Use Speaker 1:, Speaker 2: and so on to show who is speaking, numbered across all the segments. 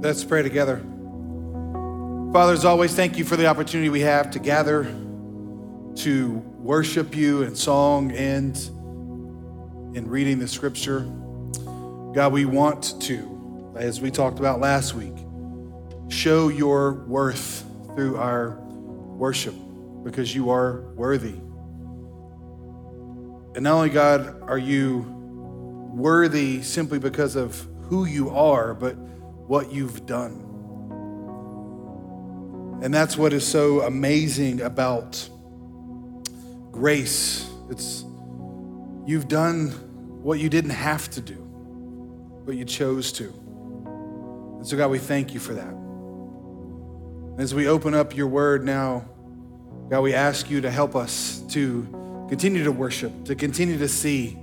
Speaker 1: Let's pray together. Father, as always, thank you for the opportunity we have to gather to worship you in song and in reading the scripture. God, we want to, as we talked about last week, show your worth through our worship because you are worthy. And not only, God, are you worthy simply because of who you are, but what you've done. And that's what is so amazing about grace. It's you've done what you didn't have to do, but you chose to. And so, God, we thank you for that. As we open up your word now, God, we ask you to help us to continue to worship, to continue to see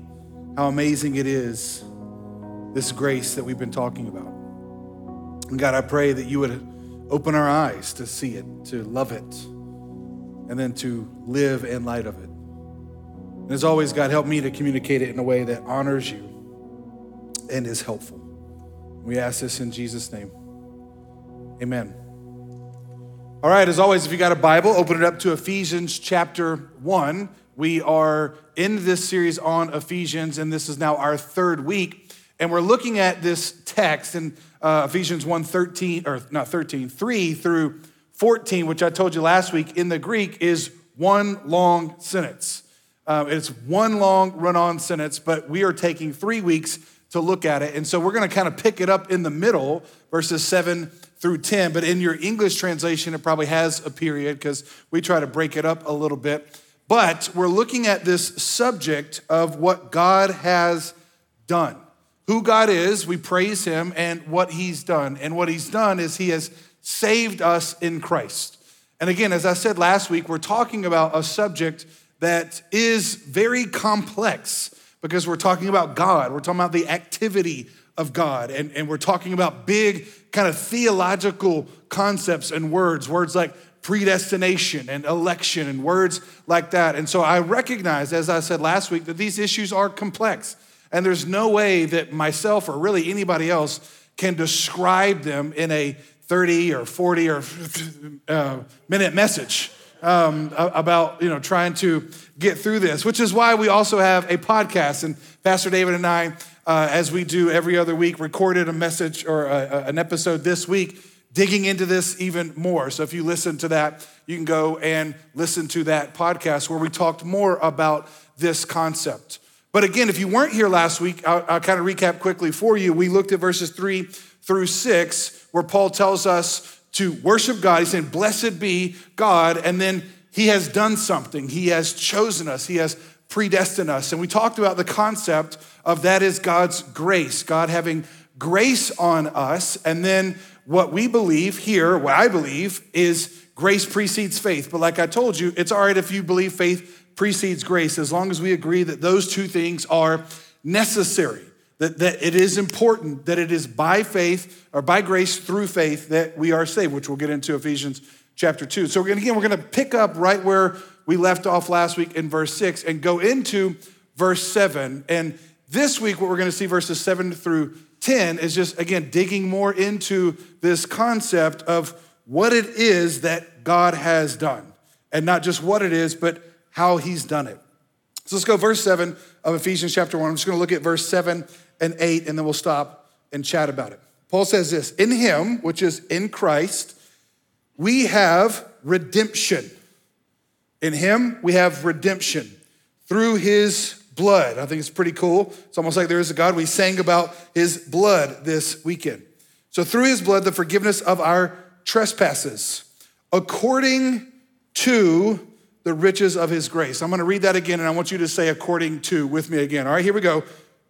Speaker 1: how amazing it is, this grace that we've been talking about. And God, I pray that you would open our eyes to see it, to love it, and then to live in light of it. And as always, God, help me to communicate it in a way that honors you and is helpful. We ask this in Jesus' name. Amen. All right, as always, if you got a Bible, open it up to Ephesians chapter 1. We are in this series on Ephesians, and this is now our third week. And we're looking at this text, and uh, Ephesians 1 13, or not 13, 3 through 14, which I told you last week in the Greek is one long sentence. Uh, it's one long run on sentence, but we are taking three weeks to look at it. And so we're going to kind of pick it up in the middle, verses 7 through 10. But in your English translation, it probably has a period because we try to break it up a little bit. But we're looking at this subject of what God has done who God is, we praise him, and what he's done. And what he's done is he has saved us in Christ. And again, as I said last week, we're talking about a subject that is very complex because we're talking about God, we're talking about the activity of God, and, and we're talking about big kind of theological concepts and words, words like predestination and election and words like that. And so I recognize, as I said last week, that these issues are complex. And there's no way that myself or really anybody else can describe them in a 30 or 40 or uh, minute message um, about you know trying to get through this, which is why we also have a podcast. And Pastor David and I, uh, as we do every other week, recorded a message or a, an episode this week digging into this even more. So if you listen to that, you can go and listen to that podcast where we talked more about this concept. But again, if you weren't here last week, I'll, I'll, kind of recap quickly for you. We looked at verses three through six, where Paul tells us to worship God. He's saying, Blessed be God. And then he has done something, he has chosen us, he has predestined us. And we talked about the concept of that is God's grace, God having grace on us. And then what we believe here, what I believe, is grace precedes faith. But like I told you, it's all right if you believe faith precedes grace as long as we agree that those two things are necessary, that, that it is important that it is by faith or by grace through faith that we are saved, which we'll get into Ephesians chapter 2. So, again, we're going to pick up right where we left off last week in verse 6 and go into verse 7. And this week, what we're going to see verses 7 through 10 is just, again, digging more into this concept of what it is that God has done. And not just what it is, but how he's done it. So let's go verse 7 of Ephesians chapter 1. I'm just going to look at verse 7 and 8 and then we'll stop and chat about it. Paul says this, in him, which is in Christ, we have redemption. In him, we have redemption through his blood. I think it's pretty cool. It's almost like there is a God. We sang about his blood this weekend. So, through his blood, the forgiveness of our trespasses, according to the riches of his grace. I'm going to read that again, and I want you to say according to with me again. All right, here we go.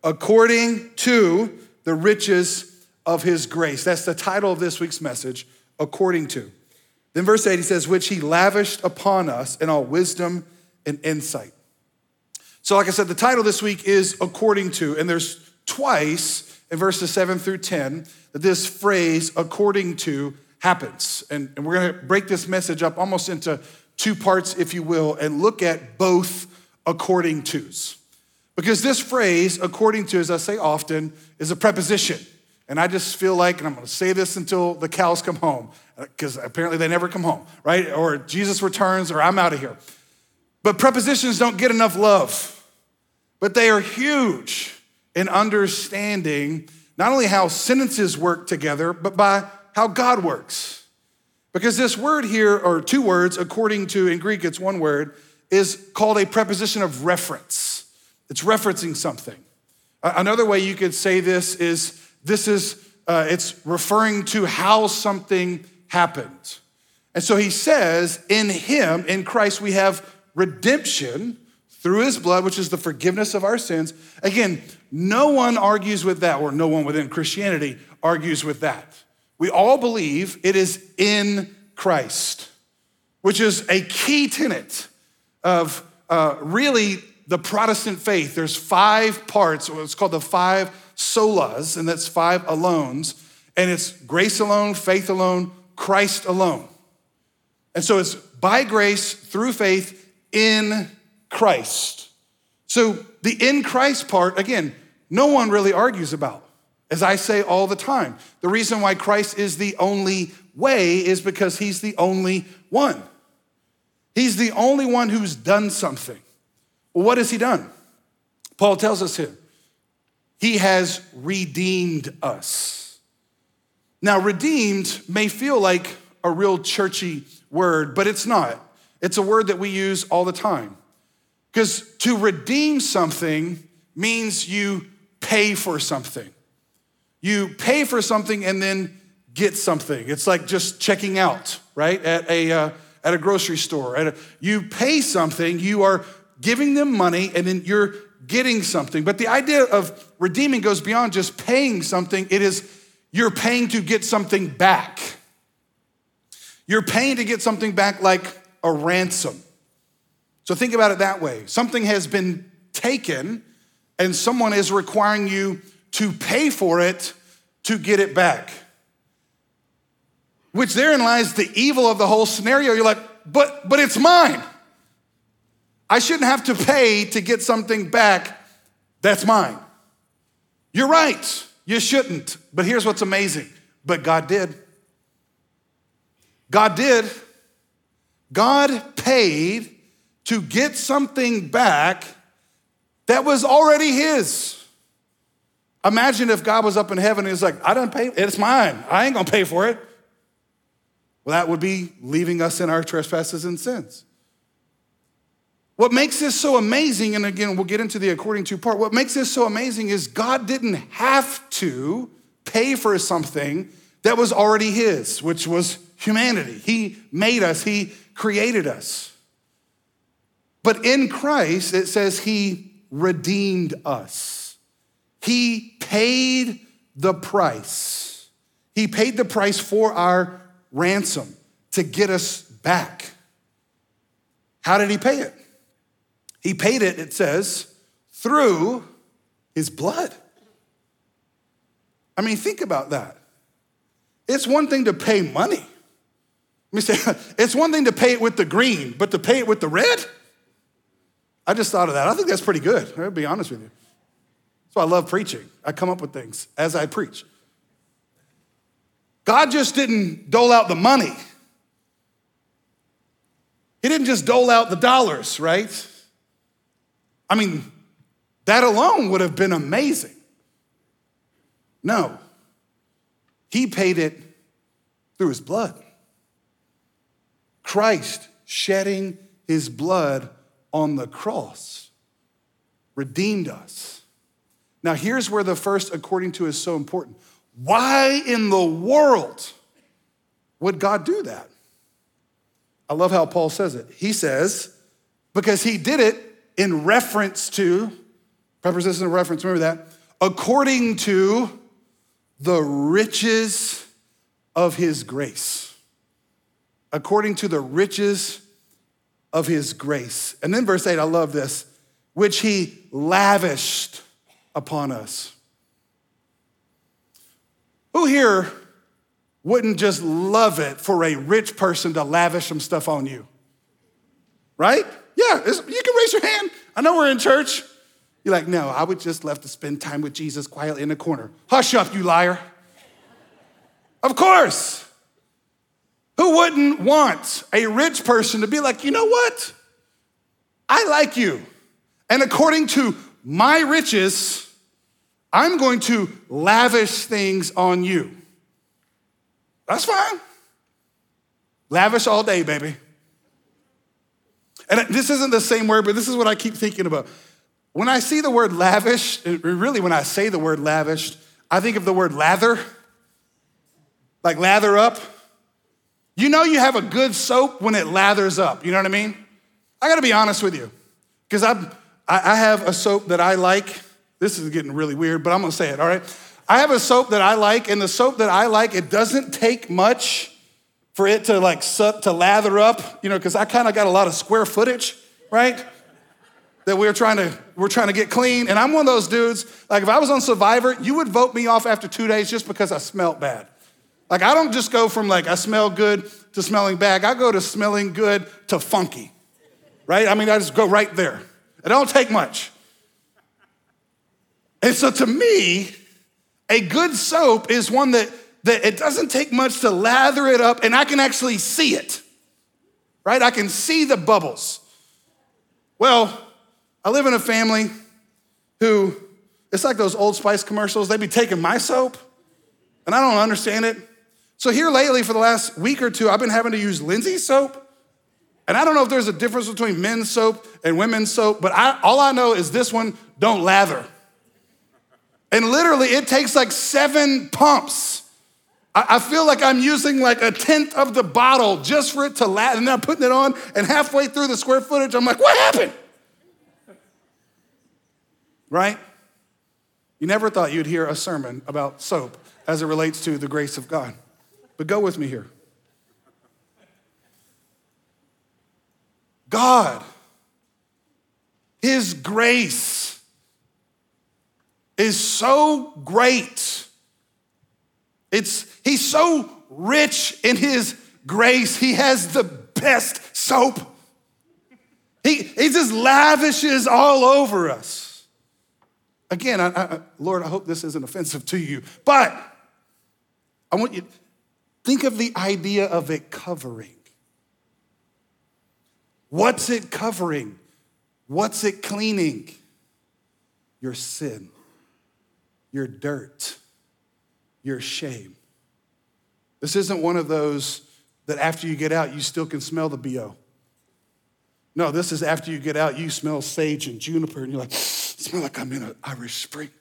Speaker 1: According to the riches of his grace. That's the title of this week's message, according to. Then verse 8, he says, which he lavished upon us in all wisdom and insight. So, like I said, the title this week is according to, and there's twice in verses 7 through 10 that this phrase, according to, happens. And, and we're gonna break this message up almost into two parts, if you will, and look at both according to's. Because this phrase, according to, as I say often, is a preposition. And I just feel like, and I'm gonna say this until the cows come home, uh, because apparently they never come home, right? Or Jesus returns, or I'm out of here. But prepositions don't get enough love, but they are huge in understanding not only how sentences work together, but by how God works. Because this word here, or two words, according to, in Greek, it's one word, is called a preposition of reference. It's referencing something. Another way you could say this is this is, uh, it's referring to how something happened. And so he says, in him, in Christ, we have redemption through his blood, which is the forgiveness of our sins. Again, no one argues with that, or no one within Christianity argues with that. We all believe it is in Christ, which is a key tenet of uh, really the Protestant faith. There's five parts, it's called the five solas, and that's five alones. And it's grace alone, faith alone, Christ alone. And so it's by grace through faith in Christ. So the in Christ part, again, no one really argues about. As I say all the time, the reason why Christ is the only way is because he's the only one. He's the only one who's done something. Well, what has he done? Paul tells us here he has redeemed us. Now, redeemed may feel like a real churchy word, but it's not. It's a word that we use all the time. Because to redeem something means you pay for something. You pay for something and then get something. It's like just checking out, right? At a, uh, at a grocery store. At a, you pay something, you are giving them money, and then you're getting something. But the idea of redeeming goes beyond just paying something, it is you're paying to get something back. You're paying to get something back like a ransom. So think about it that way. Something has been taken, and someone is requiring you to pay for it to get it back. Which therein lies the evil of the whole scenario. You're like, but but it's mine. I shouldn't have to pay to get something back that's mine. You're right, you shouldn't. But here's what's amazing but God did. God did. God paid to get something back that was already His. Imagine if God was up in heaven and He's like, I don't pay, it's mine. I ain't gonna pay for it. Well, that would be leaving us in our trespasses and sins. What makes this so amazing, and again, we'll get into the according to part, what makes this so amazing is God didn't have to pay for something that was already His, which was humanity. He made us, He created us. But in Christ, it says He redeemed us. He paid the price. He paid the price for our ransom to get us back. How did He pay it? He paid it, it says, through his blood. I mean, think about that. It's one thing to pay money. Let me say, it's one thing to pay it with the green, but to pay it with the red? I just thought of that. I think that's pretty good. I'll be honest with you. Why I love preaching. I come up with things as I preach. God just didn't dole out the money. He didn't just dole out the dollars, right? I mean, that alone would have been amazing. No, he paid it through his blood. Christ shedding his blood on the cross redeemed us. Now, here's where the first according to is so important. Why in the world would God do that? I love how Paul says it. He says, because he did it in reference to, preposition of reference, remember that, according to the riches of his grace. According to the riches of his grace. And then verse 8, I love this, which he lavished upon us. Who here wouldn't just love it for a rich person to lavish some stuff on you? Right? Yeah, you can raise your hand. I know we're in church. You're like, no, I would just love to spend time with Jesus quietly in the corner. Hush up, you liar. Of course. Who wouldn't want a rich person to be like, you know what? I like you. And according to my riches, I'm going to lavish things on you. That's fine. Lavish all day, baby. And this isn't the same word, but this is what I keep thinking about. When I see the word lavish, really when I say the word lavish, I think of the word lather, like lather up. You know you have a good soap when it lathers up. You know what I mean? I gotta be honest with you, because I I have a soap that I like. This is getting really weird, but I'm gonna say it, all right? I have a soap that I like, and the soap that I like, it doesn't take much for it to like suck, to lather up, you know, because I kind of got a lot of square footage, right? That we're trying to we're trying to get clean. And I'm one of those dudes, like if I was on Survivor, you would vote me off after two days just because I smelled bad. Like I don't just go from like I smell good to smelling bad. I go to smelling good to funky. Right? I mean, I just go right there. It don't take much. And so to me, a good soap is one that that it doesn't take much to lather it up and I can actually see it, right? I can see the bubbles. Well, I live in a family who, it's like those Old Spice commercials, they'd be taking my soap and I don't understand it. So, here lately, for the last week or two, I've been having to use Lindsay's soap. And I don't know if there's a difference between men's soap and women's soap, but I, all I know is this one don't lather. And literally, it takes like seven pumps I feel like I'm using like a tenth of the bottle just for it to last, and then I'm putting it on, and halfway through the square footage, I'm like, what happened? Right? You never thought you'd hear a sermon about soap as it relates to the grace of God. But go with me here. God, His grace is so great it's, he's so rich in his grace, he has the best soap. He, he just lavishes all over us. Again, I, I, Lord, I hope this isn't offensive to you, but I want you to think of the idea of it covering. What's it covering? What's it cleaning? Your sin, your dirt your shame. This isn't one of those that after you get out, you still can smell the BO. No, this is after you get out, you smell sage and juniper, and you're like, smell like I'm in an Irish spring.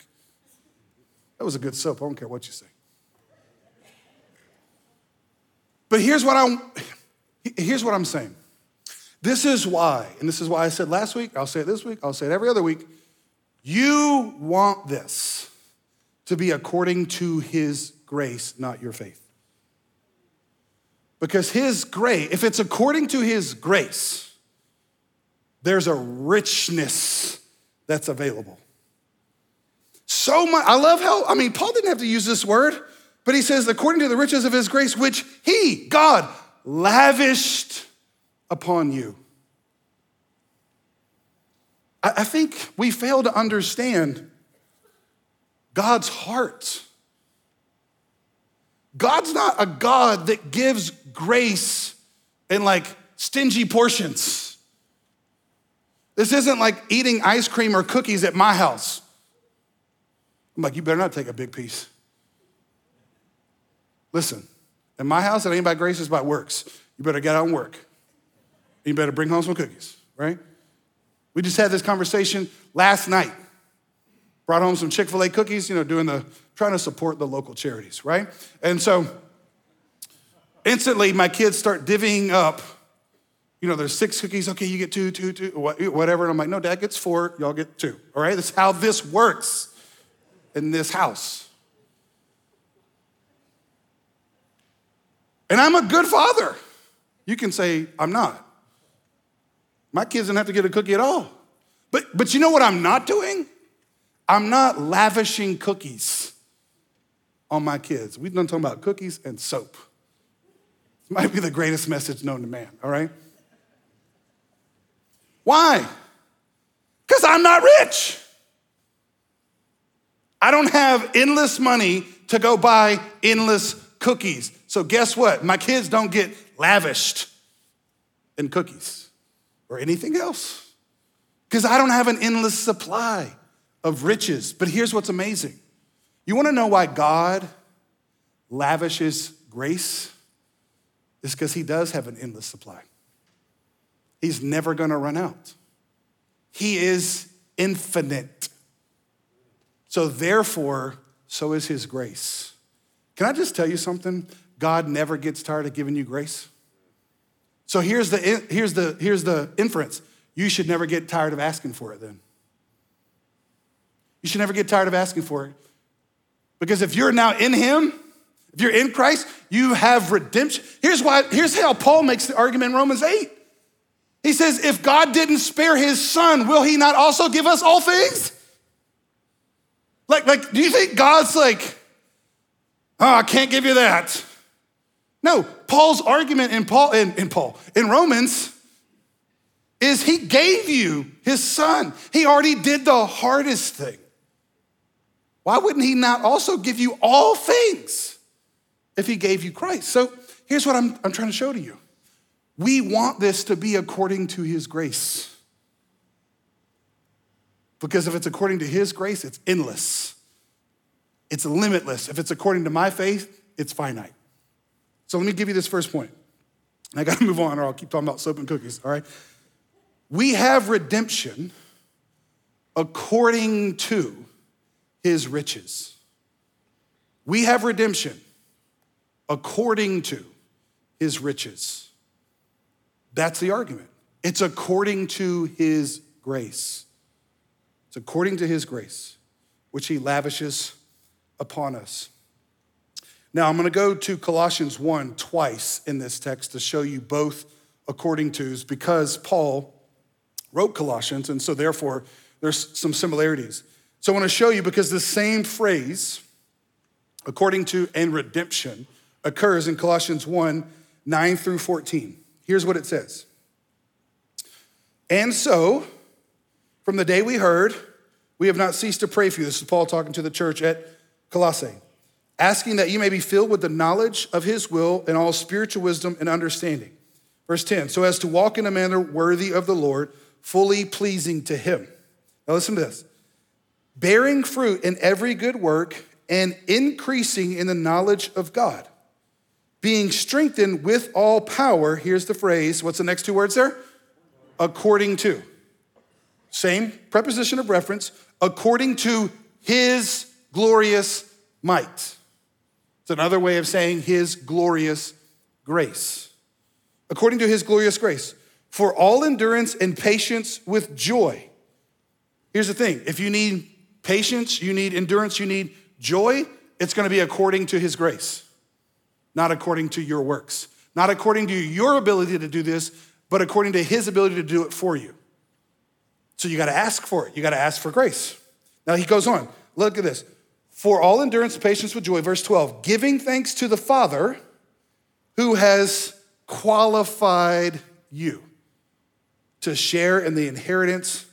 Speaker 1: That was a good soap. I don't care what you say. But here's what I'm here's what I'm saying. This is why, and this is why I said last week, I'll say it this week, I'll say it every other week. You want this to be according to his grace, not your faith. Because his grace, if it's according to his grace, there's a richness that's available. So much, I love how, I mean, Paul didn't have to use this word, but he says, according to the riches of his grace, which he, God, lavished upon you. I think we fail to understand God's heart. God's not a God that gives grace in like stingy portions. This isn't like eating ice cream or cookies at my house. I'm like, you better not take a big piece. Listen, in my house, it ain't by grace, it's by works. You better get out and work. You better bring home some cookies, right? We just had this conversation last night. Brought home some Chick fil A cookies, you know, doing the, trying to support the local charities, right? And so instantly my kids start divvying up, you know, there's six cookies, okay, you get two, two, two, whatever. And I'm like, no, dad gets four, y'all get two, all right? That's how this works in this house. And I'm a good father. You can say, I'm not. My kids didn't have to get a cookie at all. But, but you know what I'm not doing? I'm not lavishing cookies on my kids. We've done talking about cookies and soap. This might be the greatest message known to man, all right? Why? Because I'm not rich. I don't have endless money to go buy endless cookies. So guess what? My kids don't get lavished in cookies or anything else because I don't have an endless supply of riches. But here's what's amazing you wanna know why God lavishes grace? It's because He does have an endless supply. He's never gonna run out. He is infinite. So, therefore, so is His grace. Can I just tell you something? God never gets tired of giving you grace. So here's the, here's the, here's the inference. You should never get tired of asking for it then. You should never get tired of asking for it. Because if you're now in Him, if you're in Christ, you have redemption. Here's why, here's how Paul makes the argument in Romans 8. He says, if God didn't spare his son, will he not also give us all things? Like, like, do you think God's like, oh, I can't give you that? No, Paul's argument in Paul in, in Paul in Romans is he gave you his son. He already did the hardest thing. Why wouldn't he not also give you all things if he gave you Christ? So here's what I'm, I'm trying to show to you. We want this to be according to his grace. Because if it's according to his grace, it's endless. It's limitless. If it's according to my faith, it's finite. So let me give you this first point. I got to move on, or I'll keep talking about soap and cookies, all right? We have redemption according to his riches. We have redemption according to his riches. That's the argument. It's according to his grace. It's according to his grace, which he lavishes upon us. Now, I'm going to go to Colossians 1 twice in this text to show you both according to's because Paul wrote Colossians, and so therefore there's some similarities. So I want to show you because the same phrase, according to and redemption, occurs in Colossians 1 9 through 14. Here's what it says And so, from the day we heard, we have not ceased to pray for you. This is Paul talking to the church at Colossae asking that you may be filled with the knowledge of his will and all spiritual wisdom and understanding. Verse 10 so as to walk in a manner worthy of the Lord, fully pleasing to him. Now listen to this bearing fruit in every good work and increasing in the knowledge of God, being strengthened with all power. Here's the phrase what's the next two words there? According to. Same preposition of reference, according to his glorious might. It's another way of saying his glorious grace. According to his glorious grace, for all endurance and patience with joy. Here's the thing if you need patience, you need endurance, you need joy, it's gonna be according to his grace, not according to your works, not according to your ability to do this, but according to his ability to do it for you. So you gotta ask for it, you gotta ask for grace. Now he goes on, look at this for all endurance patience with joy. Verse 12, giving thanks to the Father who has qualified you to share in the inheritance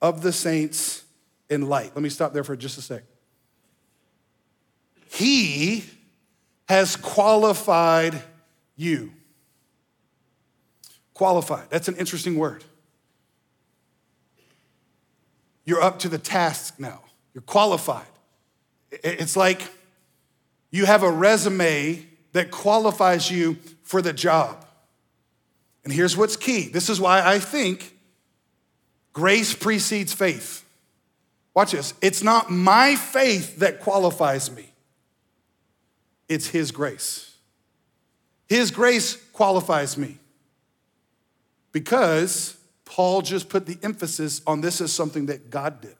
Speaker 1: of the saints in light. Let me stop there for just a sec. He has qualified you. Qualified, that's an interesting word. You're up to the task now, you're qualified. It's like you have a resume that qualifies you for the job. And here's what's key this is why I think grace precedes faith. Watch this. It's not my faith that qualifies me, it's His grace. His grace qualifies me because Paul just put the emphasis on this as something that God did.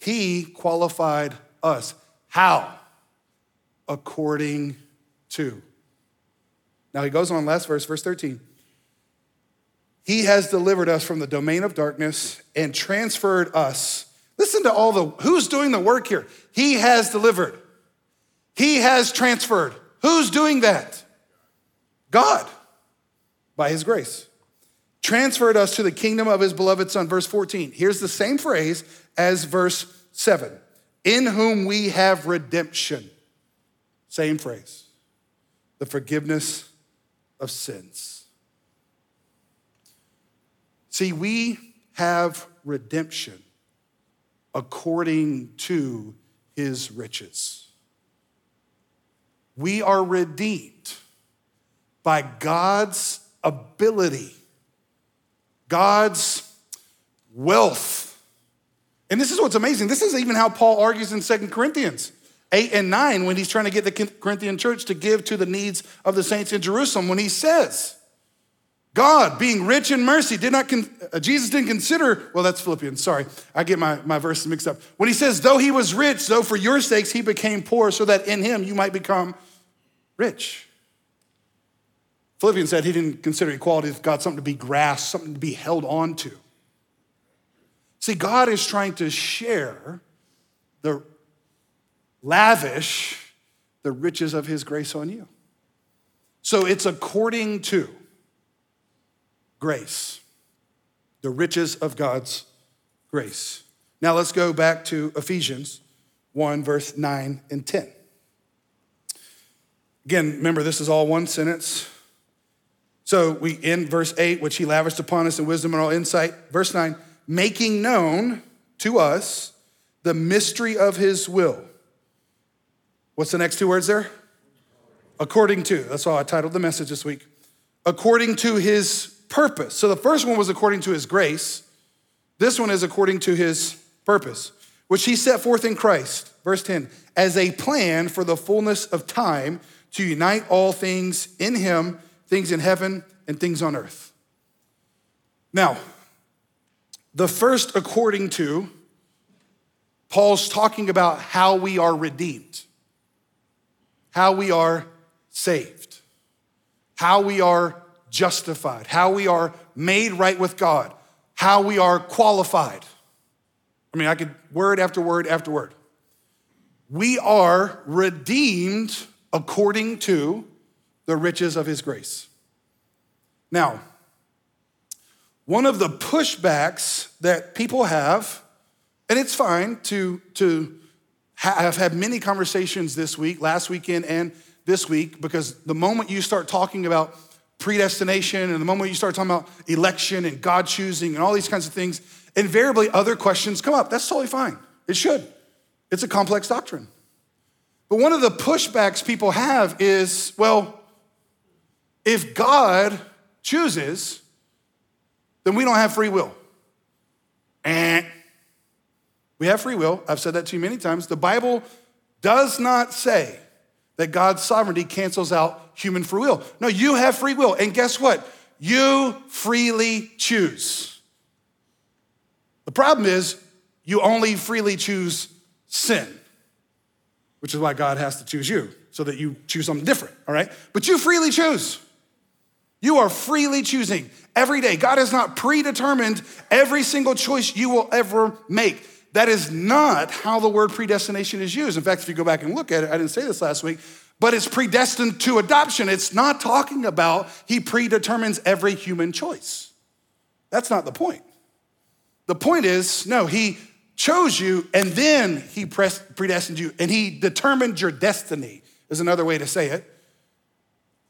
Speaker 1: He qualified us. How? According to. Now he goes on, last verse, verse 13. He has delivered us from the domain of darkness and transferred us. Listen to all the, who's doing the work here? He has delivered. He has transferred. Who's doing that? God, by his grace. Transferred us to the kingdom of his beloved son. Verse 14. Here's the same phrase as verse 7 in whom we have redemption. Same phrase the forgiveness of sins. See, we have redemption according to his riches. We are redeemed by God's ability, God's wealth. And this is what's amazing. This is even how Paul argues in Second Corinthians 8 and 9 when he's trying to get the Corinthian church to give to the needs of the saints in Jerusalem when he says, God, being rich in mercy, did not, con- uh, Jesus didn't consider, well, that's Philippians, sorry. I get my, my verses mixed up. When he says, though he was rich, though for your sakes he became poor, so that in him you might become rich. Philippians said he didn't consider equality with God something to be grasped, something to be held on to. See, God is trying to share the lavish the riches of his grace on you. So it's according to grace, the riches of God's grace. Now let's go back to Ephesians 1, verse 9 and 10. Again, remember, this is all one sentence. So we in verse 8, which he lavished upon us in wisdom and all insight. Verse 9, making known to us the mystery of his will. What's the next two words there? According to. That's all I titled the message this week. According to his purpose. So the first one was according to his grace. This one is according to his purpose, which he set forth in Christ, verse 10, as a plan for the fullness of time to unite all things in him, things in heaven and things on earth. Now, the first according to, Paul's talking about how we are redeemed, how we are saved, how we are justified, how we are made right with God, how we are qualified. I mean, I could word after word after word. We are redeemed according to the riches of his grace. Now, one of the pushbacks that people have, and it's fine to, to have had many conversations this week, last weekend, and this week, because the moment you start talking about predestination and the moment you start talking about election and God choosing and all these kinds of things, invariably other questions come up. That's totally fine. It should. It's a complex doctrine. But one of the pushbacks people have is well, if God chooses, then we don't have free will. And we have free will. I've said that to you many times. The Bible does not say that God's sovereignty cancels out human free will. No, you have free will. And guess what? You freely choose. The problem is, you only freely choose sin, which is why God has to choose you, so that you choose something different, all right? But you freely choose. You are freely choosing every day. God has not predetermined every single choice you will ever make. That is not how the word predestination is used. In fact, if you go back and look at it, I didn't say this last week, but it's predestined to adoption. It's not talking about he predetermines every human choice. That's not the point. The point is, no, he chose you and then he predestined you and he determined your destiny, is another way to say it.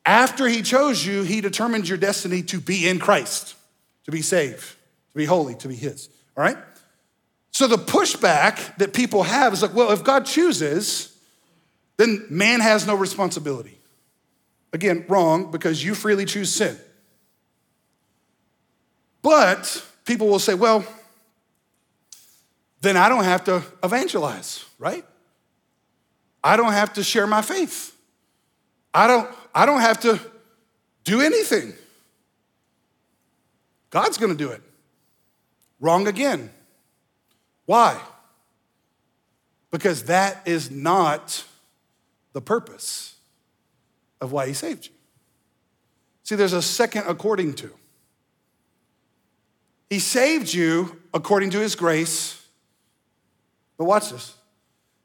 Speaker 1: After he chose you, he determined your destiny to be in Christ, to be saved, to be holy, to be his. All right? So the pushback that people have is like, well, if God chooses, then man has no responsibility. Again, wrong, because you freely choose sin. But people will say, well, then I don't have to evangelize, right? I don't have to share my faith. I don't, I don't have to do anything. God's gonna do it. Wrong again. Why? Because that is not the purpose of why he saved you. See, there's a second according to. He saved you according to his grace, but watch this.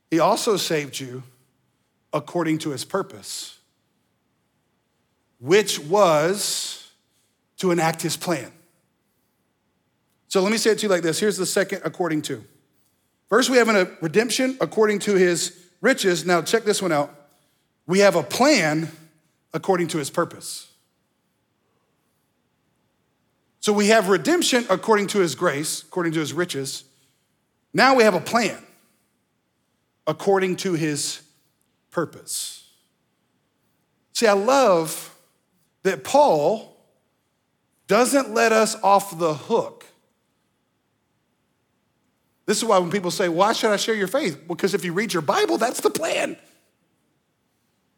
Speaker 1: He also saved you according to his purpose, which was to enact his plan. So let me say it to you like this. Here's the second according to. First, we have a redemption according to his riches. Now, check this one out. we have a plan according to his purpose. So we have redemption according to his grace, according to his riches. Now we have a plan according to his purpose. See, I love that Paul doesn't let us off the hook. This is why when people say, Why should I share your faith? Because if you read your Bible, that's the plan.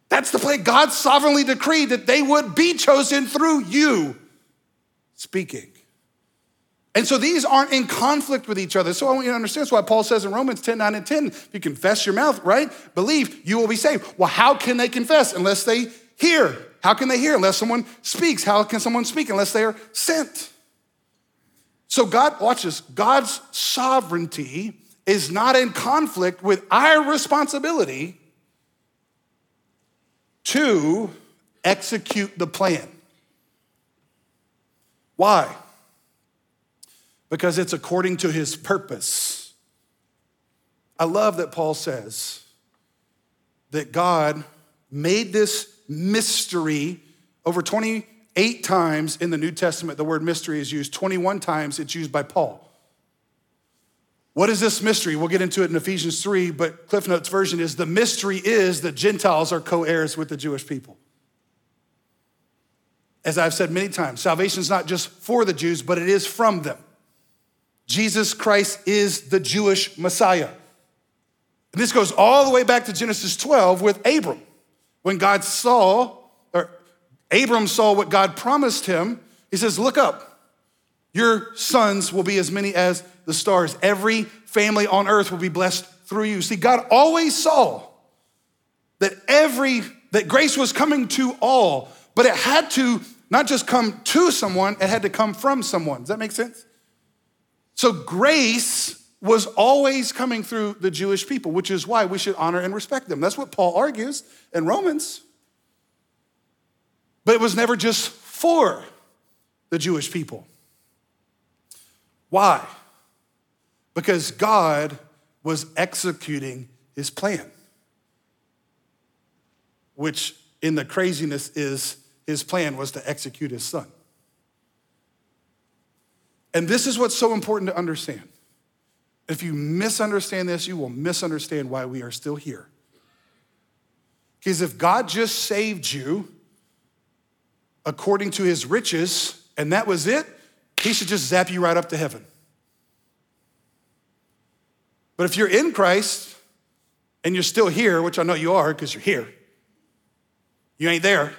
Speaker 1: That's the plan. God sovereignly decreed that they would be chosen through you speaking. And so these aren't in conflict with each other. So I want you to understand. That's why Paul says in Romans 10, 9, and 10, if you confess your mouth, right? Believe, you will be saved. Well, how can they confess unless they hear? How can they hear unless someone speaks? How can someone speak unless they are sent? So God, watch this, God's sovereignty is not in conflict with our responsibility to execute the plan. Why? Because it's according to his purpose. I love that Paul says that God made this mystery over 28 times in the New Testament. The word mystery is used 21 times, it's used by Paul. What is this mystery? We'll get into it in Ephesians 3, but Cliff Notes version is the mystery is that Gentiles are co heirs with the Jewish people. As I've said many times, salvation is not just for the Jews, but it is from them. Jesus Christ is the Jewish Messiah. And this goes all the way back to Genesis 12 with Abram. When God saw, Abram saw what God promised him, he says, Look up. Your sons will be as many as the stars. Every family on earth will be blessed through you. See, God always saw that every that grace was coming to all, but it had to not just come to someone, it had to come from someone. Does that make sense? So grace was always coming through the Jewish people, which is why we should honor and respect them. That's what Paul argues in Romans. But it was never just for the Jewish people. Why? Because God was executing his plan, which in the craziness is his plan was to execute his son. And this is what's so important to understand. If you misunderstand this, you will misunderstand why we are still here. Because if God just saved you according to his riches and that was it, he should just zap you right up to heaven. But if you're in Christ and you're still here, which I know you are because you're here, you ain't there.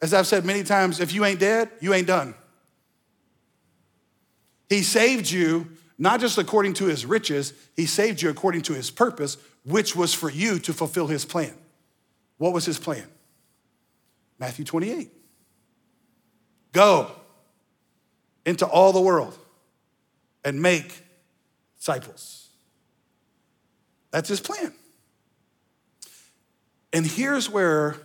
Speaker 1: As I've said many times, if you ain't dead, you ain't done. He saved you not just according to his riches, he saved you according to his purpose, which was for you to fulfill his plan. What was his plan? Matthew 28. Go into all the world and make disciples. That's his plan. And here's where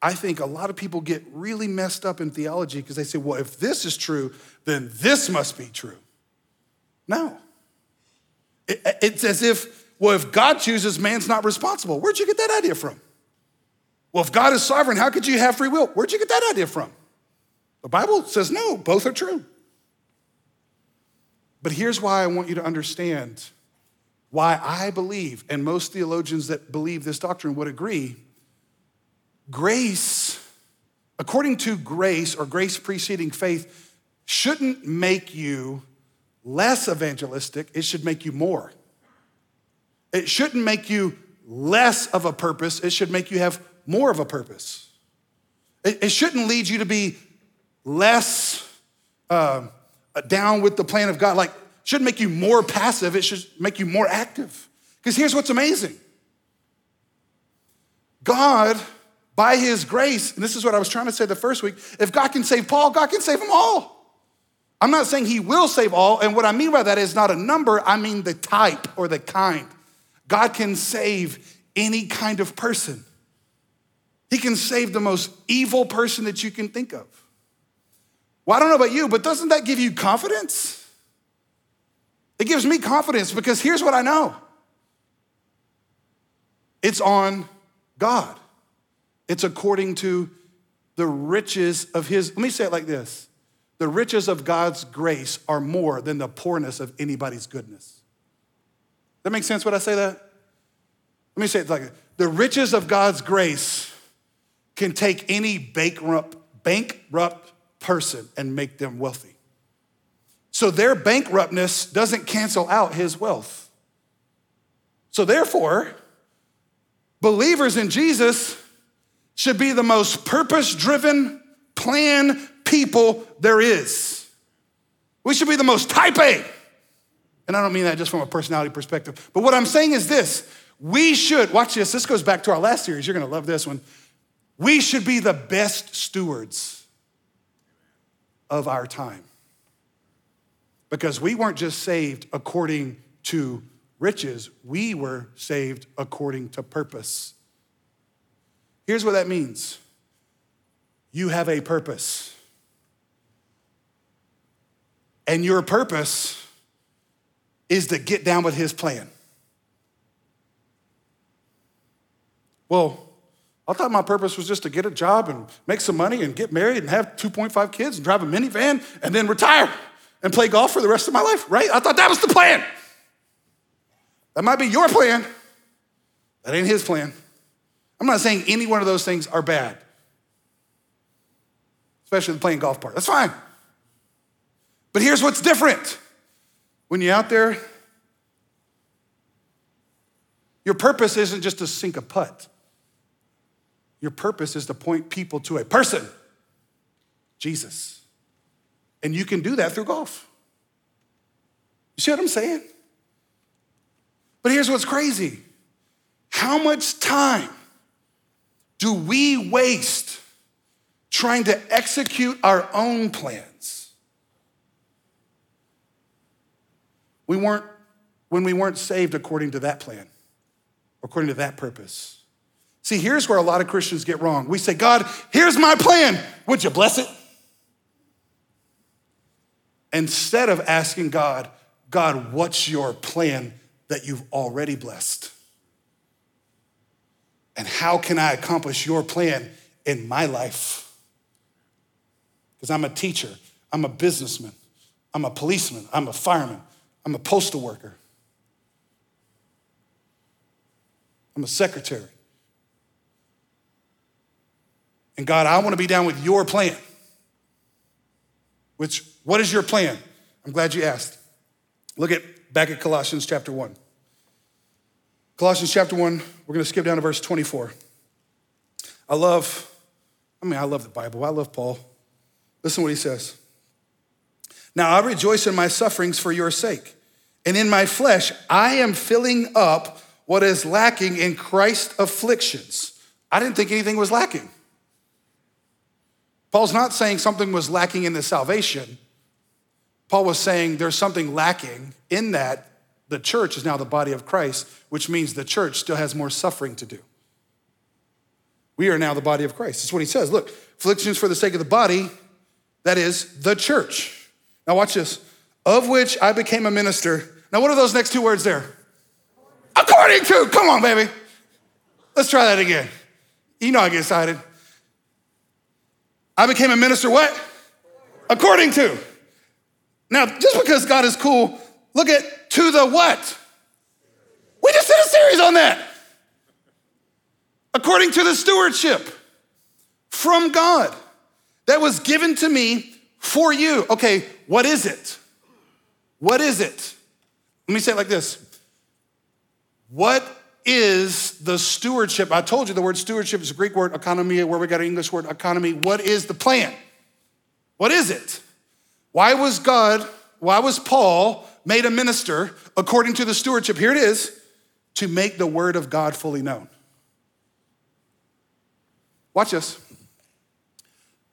Speaker 1: I think a lot of people get really messed up in theology because they say, well, if this is true, then this must be true. No. It, it's as if, well, if God chooses, man's not responsible. Where'd you get that idea from? Well, if God is sovereign, how could you have free will? Where'd you get that idea from? The Bible says no, both are true. But here's why I want you to understand why I believe, and most theologians that believe this doctrine would agree grace, according to grace or grace preceding faith, shouldn't make you less evangelistic, it should make you more. It shouldn't make you less of a purpose, it should make you have more of a purpose. It, it shouldn't lead you to be less uh, down with the plan of God. Like, shouldn't make you more passive, it should make you more active. Because here's what's amazing God, by his grace, and this is what I was trying to say the first week if God can save Paul, God can save them all. I'm not saying he will save all, and what I mean by that is not a number, I mean the type or the kind. God can save any kind of person. He can save the most evil person that you can think of. Well, I don't know about you, but doesn't that give you confidence? It gives me confidence because here's what I know it's on God. It's according to the riches of his. Let me say it like this the riches of God's grace are more than the poorness of anybody's goodness. That makes sense when I say that? Let me say it like the riches of God's grace can take any bankrupt, bankrupt person and make them wealthy. So their bankruptness doesn't cancel out his wealth. So therefore, believers in Jesus should be the most purpose driven, plan people there is. We should be the most type A. And I don't mean that just from a personality perspective. But what I'm saying is this we should, watch this, this goes back to our last series. You're gonna love this one. We should be the best stewards of our time. Because we weren't just saved according to riches, we were saved according to purpose. Here's what that means you have a purpose. And your purpose is to get down with his plan. Well, I thought my purpose was just to get a job and make some money and get married and have 2.5 kids and drive a minivan and then retire and play golf for the rest of my life, right? I thought that was the plan. That might be your plan. That ain't his plan. I'm not saying any one of those things are bad, especially the playing golf part. That's fine. But here's what's different when you're out there, your purpose isn't just to sink a putt. Your purpose is to point people to a person, Jesus. And you can do that through golf. You see what I'm saying? But here's what's crazy how much time do we waste trying to execute our own plans? We weren't, when we weren't saved according to that plan, according to that purpose. See, here's where a lot of Christians get wrong. We say, God, here's my plan. Would you bless it? Instead of asking God, God, what's your plan that you've already blessed? And how can I accomplish your plan in my life? Because I'm a teacher, I'm a businessman, I'm a policeman, I'm a fireman, I'm a postal worker, I'm a secretary. And God, I want to be down with your plan. Which, what is your plan? I'm glad you asked. Look at back at Colossians chapter 1. Colossians chapter 1, we're going to skip down to verse 24. I love, I mean, I love the Bible. I love Paul. Listen what he says. Now I rejoice in my sufferings for your sake. And in my flesh, I am filling up what is lacking in Christ's afflictions. I didn't think anything was lacking. Paul's not saying something was lacking in the salvation. Paul was saying there's something lacking in that the church is now the body of Christ, which means the church still has more suffering to do. We are now the body of Christ. That's what he says. Look, afflictions for the sake of the body, that is the church. Now, watch this. Of which I became a minister. Now, what are those next two words there? According to. Come on, baby. Let's try that again. You know I get excited. I became a minister, what? According to. Now, just because God is cool, look at to the what? We just did a series on that. According to the stewardship from God that was given to me for you. Okay, what is it? What is it? Let me say it like this What is the stewardship? I told you the word stewardship is a Greek word, economy, where we got our English word economy. What is the plan? What is it? Why was God, why was Paul made a minister according to the stewardship. Here it is to make the word of God fully known. Watch this.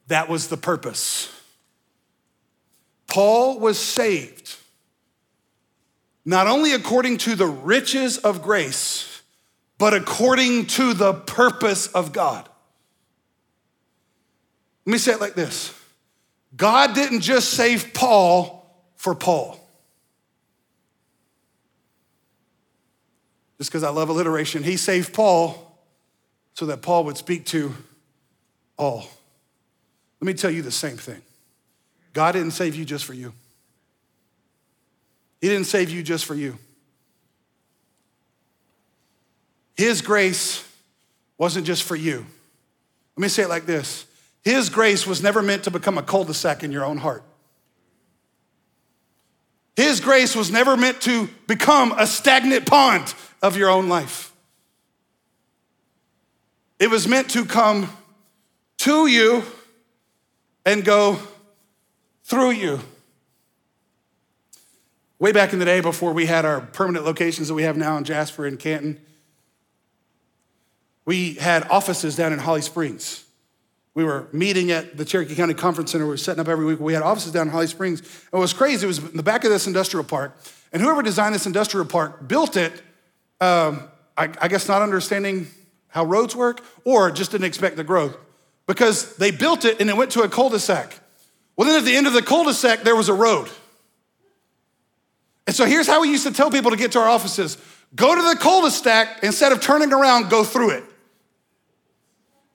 Speaker 1: That was the purpose. Paul was saved not only according to the riches of grace, but according to the purpose of God. Let me say it like this God didn't just save Paul for Paul. just because I love alliteration, he saved Paul so that Paul would speak to all. Let me tell you the same thing God didn't save you just for you, He didn't save you just for you. His grace wasn't just for you. Let me say it like this His grace was never meant to become a cul de sac in your own heart. His grace was never meant to become a stagnant pond of your own life. It was meant to come to you and go through you. Way back in the day, before we had our permanent locations that we have now in Jasper and Canton, we had offices down in Holly Springs. We were meeting at the Cherokee County Conference Center. We were setting up every week. We had offices down in Holly Springs. And was crazy, it was in the back of this industrial park. And whoever designed this industrial park built it, um, I, I guess not understanding how roads work or just didn't expect the growth because they built it and it went to a cul de sac. Well, then at the end of the cul de sac, there was a road. And so here's how we used to tell people to get to our offices go to the cul de sac, instead of turning around, go through it.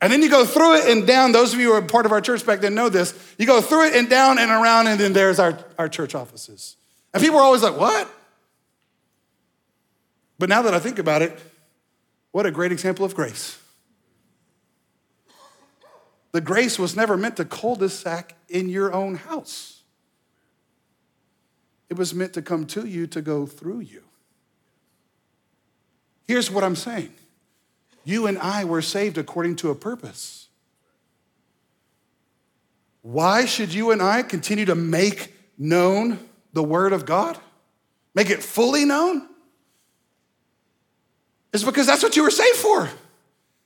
Speaker 1: And then you go through it and down. Those of you who are part of our church back then know this. You go through it and down and around, and then there's our, our church offices. And people are always like, what? But now that I think about it, what a great example of grace. The grace was never meant to cul de sac in your own house, it was meant to come to you to go through you. Here's what I'm saying you and I were saved according to a purpose. Why should you and I continue to make known the Word of God? Make it fully known? It's because that's what you were saved for.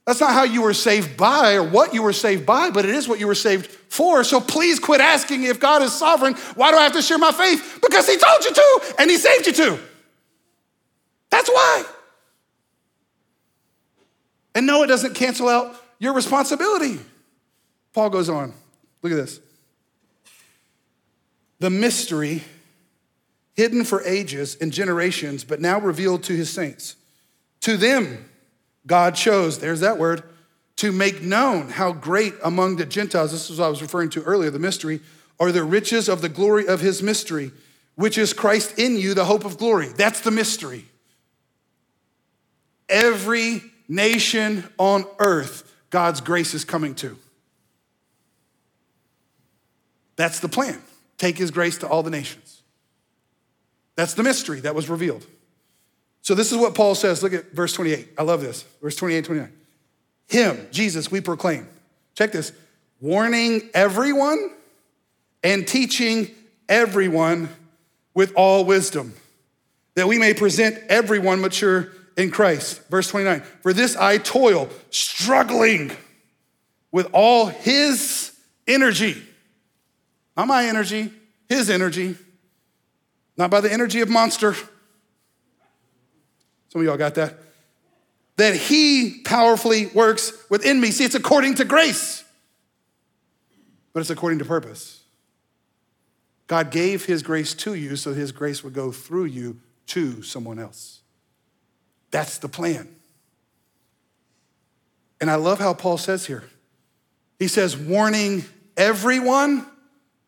Speaker 1: That's not how you were saved by or what you were saved by, but it is what you were saved for. So please quit asking if God is sovereign, why do I have to share my faith? Because He told you to and He saved you to. That's why. And no, it doesn't cancel out your responsibility. Paul goes on. Look at this. The mystery hidden for ages and generations, but now revealed to his saints. To them, God chose, there's that word, to make known how great among the Gentiles, this is what I was referring to earlier, the mystery, are the riches of the glory of his mystery, which is Christ in you, the hope of glory. That's the mystery. Every nation on earth God's grace is coming to. That's the plan. Take his grace to all the nations. That's the mystery that was revealed. So, this is what Paul says. Look at verse 28. I love this. Verse 28 29. Him, Jesus, we proclaim. Check this warning everyone and teaching everyone with all wisdom, that we may present everyone mature in Christ. Verse 29 For this I toil, struggling with all his energy. Not my energy, his energy. Not by the energy of Monster. Some of y'all got that. That he powerfully works within me. See, it's according to grace, but it's according to purpose. God gave his grace to you so his grace would go through you to someone else. That's the plan. And I love how Paul says here. He says, warning everyone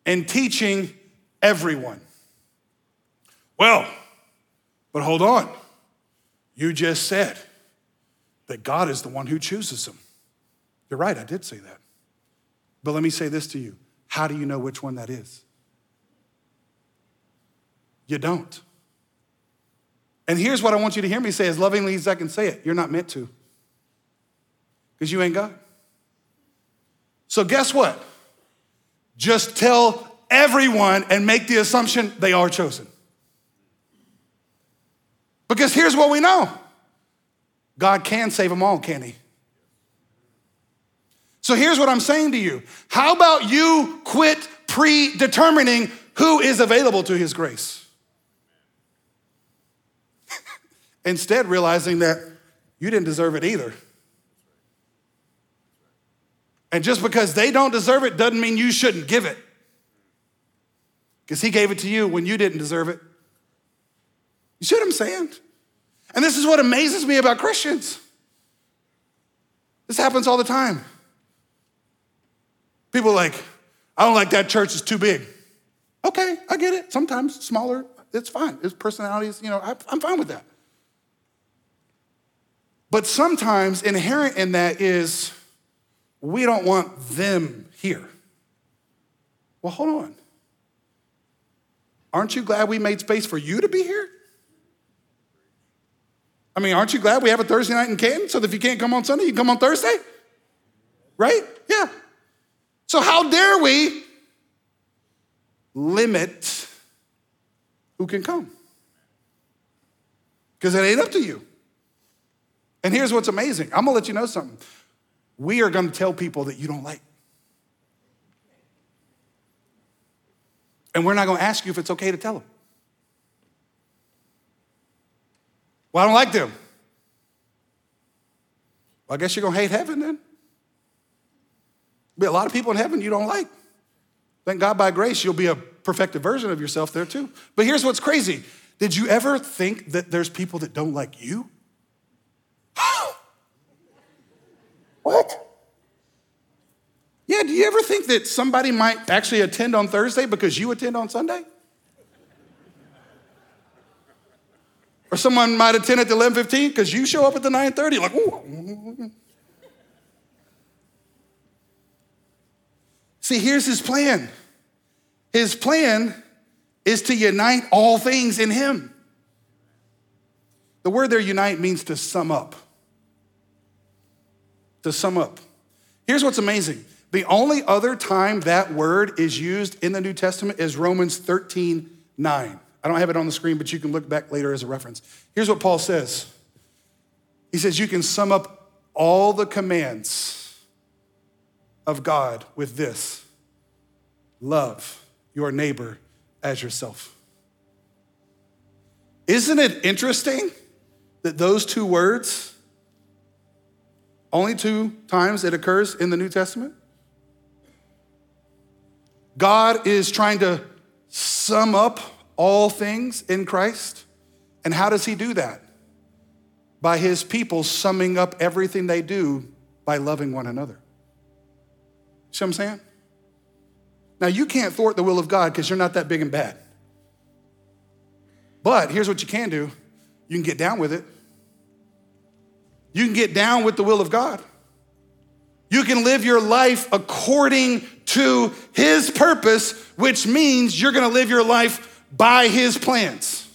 Speaker 1: and teaching everyone. Well, but hold on. You just said that God is the one who chooses them. You're right, I did say that. But let me say this to you how do you know which one that is? You don't. And here's what I want you to hear me say as lovingly as I can say it you're not meant to, because you ain't God. So, guess what? Just tell everyone and make the assumption they are chosen. Because here's what we know God can save them all, can He? So here's what I'm saying to you. How about you quit predetermining who is available to His grace? Instead, realizing that you didn't deserve it either. And just because they don't deserve it doesn't mean you shouldn't give it. Because he gave it to you when you didn't deserve it. You see what I'm saying? And this is what amazes me about Christians. This happens all the time. People like, I don't like that church, it's too big. Okay, I get it. Sometimes smaller, it's fine. It's personalities, you know, I, I'm fine with that. But sometimes inherent in that is we don't want them here. Well, hold on. Aren't you glad we made space for you to be here? I mean, aren't you glad we have a Thursday night in Canton so that if you can't come on Sunday, you can come on Thursday? Right? Yeah. So, how dare we limit who can come? Because it ain't up to you. And here's what's amazing I'm gonna let you know something. We are gonna tell people that you don't like. And we're not gonna ask you if it's okay to tell them. Well, I don't like them. Well, I guess you're gonna hate heaven then. Be a lot of people in heaven you don't like. Thank God by grace, you'll be a perfected version of yourself there too. But here's what's crazy. Did you ever think that there's people that don't like you? What? Yeah, do you ever think that somebody might actually attend on Thursday because you attend on Sunday? Or someone might attend at the 11:15 because you show up at the 9:30, like, ooh. See, here's his plan. His plan is to unite all things in him. The word there, unite, means to sum up. To sum up. Here's what's amazing the only other time that word is used in the New Testament is Romans 13 9. I don't have it on the screen, but you can look back later as a reference. Here's what Paul says He says, You can sum up all the commands of God with this love your neighbor as yourself. Isn't it interesting that those two words, only two times it occurs in the New Testament? God is trying to sum up all things in Christ. And how does he do that? By his people summing up everything they do by loving one another. See what I'm saying? Now, you can't thwart the will of God because you're not that big and bad. But here's what you can do you can get down with it. You can get down with the will of God. You can live your life according to His purpose, which means you're gonna live your life by His plans.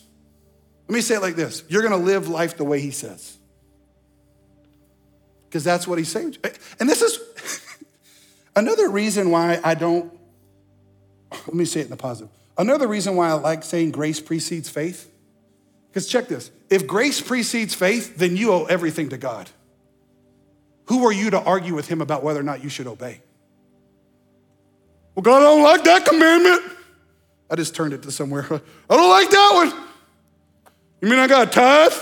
Speaker 1: Let me say it like this you're gonna live life the way He says. Because that's what He's saying. And this is another reason why I don't, let me say it in the positive. Another reason why I like saying grace precedes faith. Because check this if grace precedes faith, then you owe everything to God. Who are you to argue with him about whether or not you should obey? Well, God, I don't like that commandment. I just turned it to somewhere. I don't like that one. You mean I got to tithe?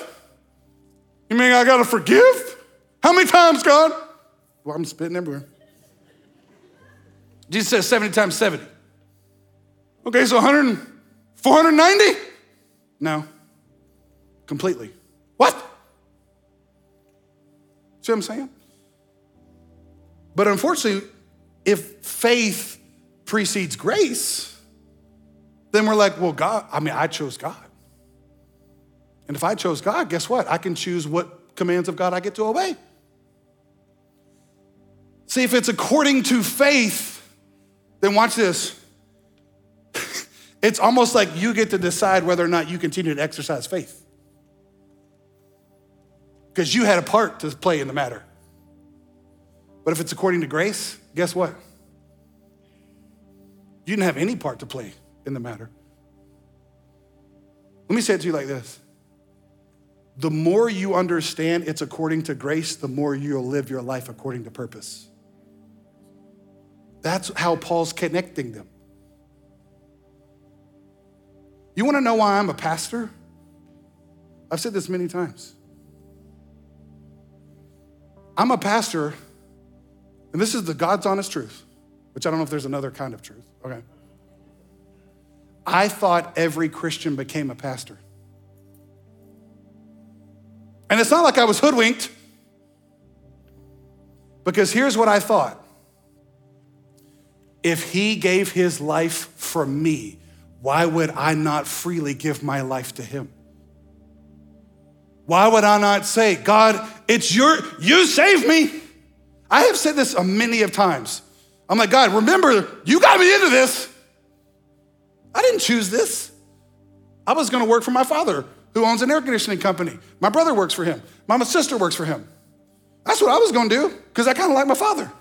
Speaker 1: You mean I got to forgive? How many times, God? Well, I'm spitting everywhere. Jesus says 70 times 70. Okay, so 100, 490? No, completely. What? See what I'm saying? But unfortunately, if faith precedes grace, then we're like, well, God, I mean, I chose God. And if I chose God, guess what? I can choose what commands of God I get to obey. See, if it's according to faith, then watch this. it's almost like you get to decide whether or not you continue to exercise faith. Because you had a part to play in the matter. But if it's according to grace, guess what? You didn't have any part to play in the matter. Let me say it to you like this the more you understand it's according to grace, the more you'll live your life according to purpose. That's how Paul's connecting them. You wanna know why I'm a pastor? I've said this many times. I'm a pastor and this is the God's honest truth, which I don't know if there's another kind of truth. Okay. I thought every Christian became a pastor. And it's not like I was hoodwinked. Because here's what I thought if he gave his life for me, why would I not freely give my life to him? Why would I not say, God, it's your, you saved me? I have said this a many of times. I'm like, God, remember, you got me into this. I didn't choose this. I was gonna work for my father, who owns an air conditioning company. My brother works for him. My sister works for him. That's what I was gonna do, because I kind of like my father.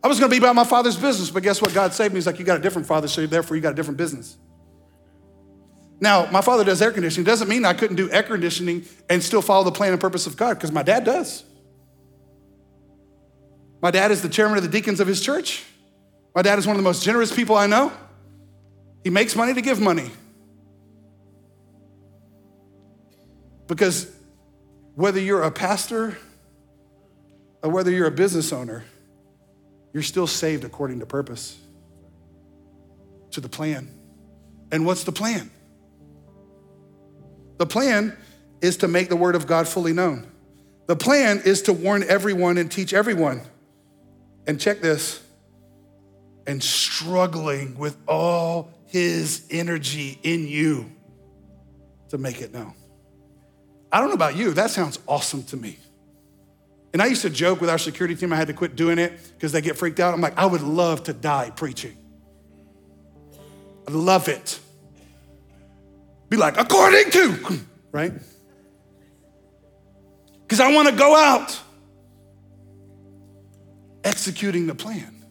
Speaker 1: I was gonna be about my father's business, but guess what? God saved me. He's like, You got a different father, so therefore you got a different business. Now, my father does air conditioning. Doesn't mean I couldn't do air conditioning and still follow the plan and purpose of God, because my dad does. My dad is the chairman of the deacons of his church. My dad is one of the most generous people I know. He makes money to give money. Because whether you're a pastor or whether you're a business owner, you're still saved according to purpose, to the plan. And what's the plan? The plan is to make the word of God fully known. The plan is to warn everyone and teach everyone. And check this and struggling with all his energy in you to make it known. I don't know about you, that sounds awesome to me. And I used to joke with our security team, I had to quit doing it because they get freaked out. I'm like, I would love to die preaching. I love it. Be like, according to, right? Because I want to go out executing the plan.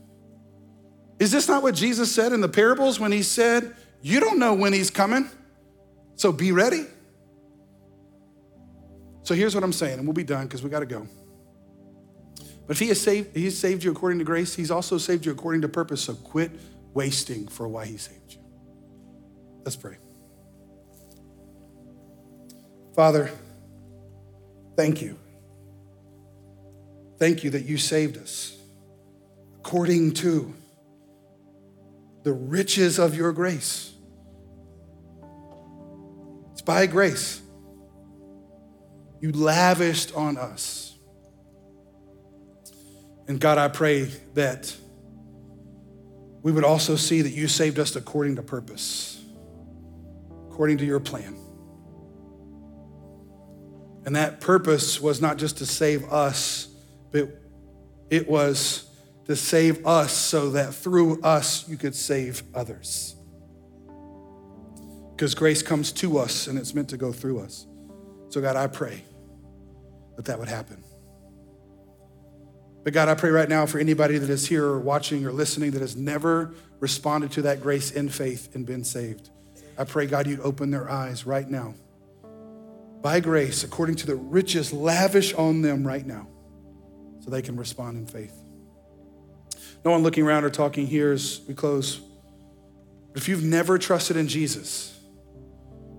Speaker 1: Is this not what Jesus said in the parables when he said, You don't know when he's coming, so be ready? So here's what I'm saying, and we'll be done because we got to go. But if he has saved, he's saved you according to grace, he's also saved you according to purpose. So quit wasting for why he saved you. Let's pray. Father, thank you. Thank you that you saved us according to the riches of your grace. It's by grace. You lavished on us. And God, I pray that we would also see that you saved us according to purpose, according to your plan. And that purpose was not just to save us, but it was to save us so that through us you could save others. Because grace comes to us and it's meant to go through us. So, God, I pray that that would happen. But, God, I pray right now for anybody that is here or watching or listening that has never responded to that grace in faith and been saved. I pray, God, you'd open their eyes right now by grace, according to the riches lavish on them right now, so they can respond in faith. No one looking around or talking here as we close. But if you've never trusted in Jesus,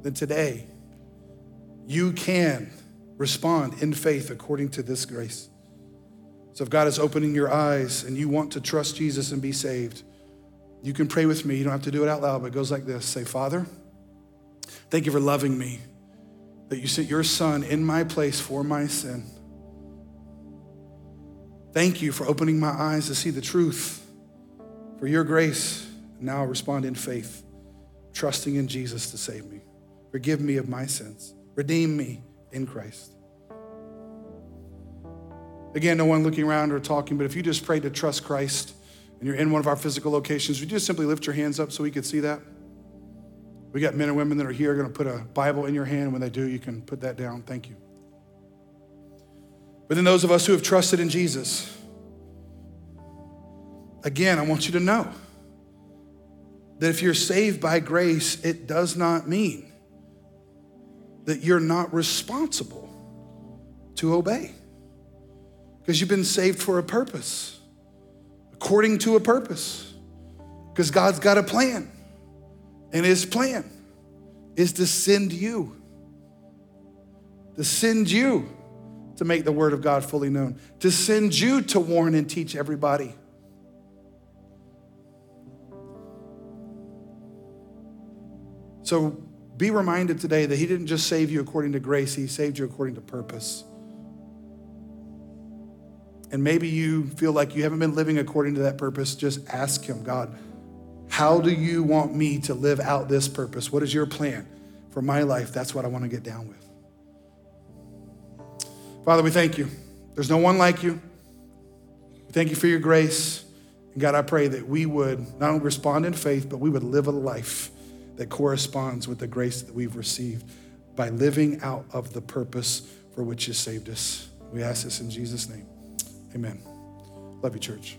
Speaker 1: then today you can respond in faith according to this grace. So if God is opening your eyes and you want to trust Jesus and be saved, you can pray with me. You don't have to do it out loud, but it goes like this Say, Father, thank you for loving me, that you sent your son in my place for my sin. Thank you for opening my eyes to see the truth, for your grace. Now I respond in faith, trusting in Jesus to save me. Forgive me of my sins. Redeem me in Christ. Again, no one looking around or talking, but if you just prayed to trust Christ and you're in one of our physical locations, would you just simply lift your hands up so we could see that? We got men and women that are here going to put a Bible in your hand. When they do, you can put that down. Thank you. But then those of us who have trusted in Jesus, again, I want you to know that if you're saved by grace, it does not mean that you're not responsible to obey. Because you've been saved for a purpose, according to a purpose. Because God's got a plan, and His plan is to send you, to send you to make the word of God fully known, to send you to warn and teach everybody. So be reminded today that He didn't just save you according to grace, He saved you according to purpose. and maybe you feel like you haven't been living according to that purpose, just ask Him, God, how do you want me to live out this purpose? What is your plan for my life? That's what I want to get down with. Father, we thank you. There's no one like you. Thank you for your grace. And God, I pray that we would not only respond in faith, but we would live a life that corresponds with the grace that we've received by living out of the purpose for which you saved us. We ask this in Jesus' name. Amen. Love you, church.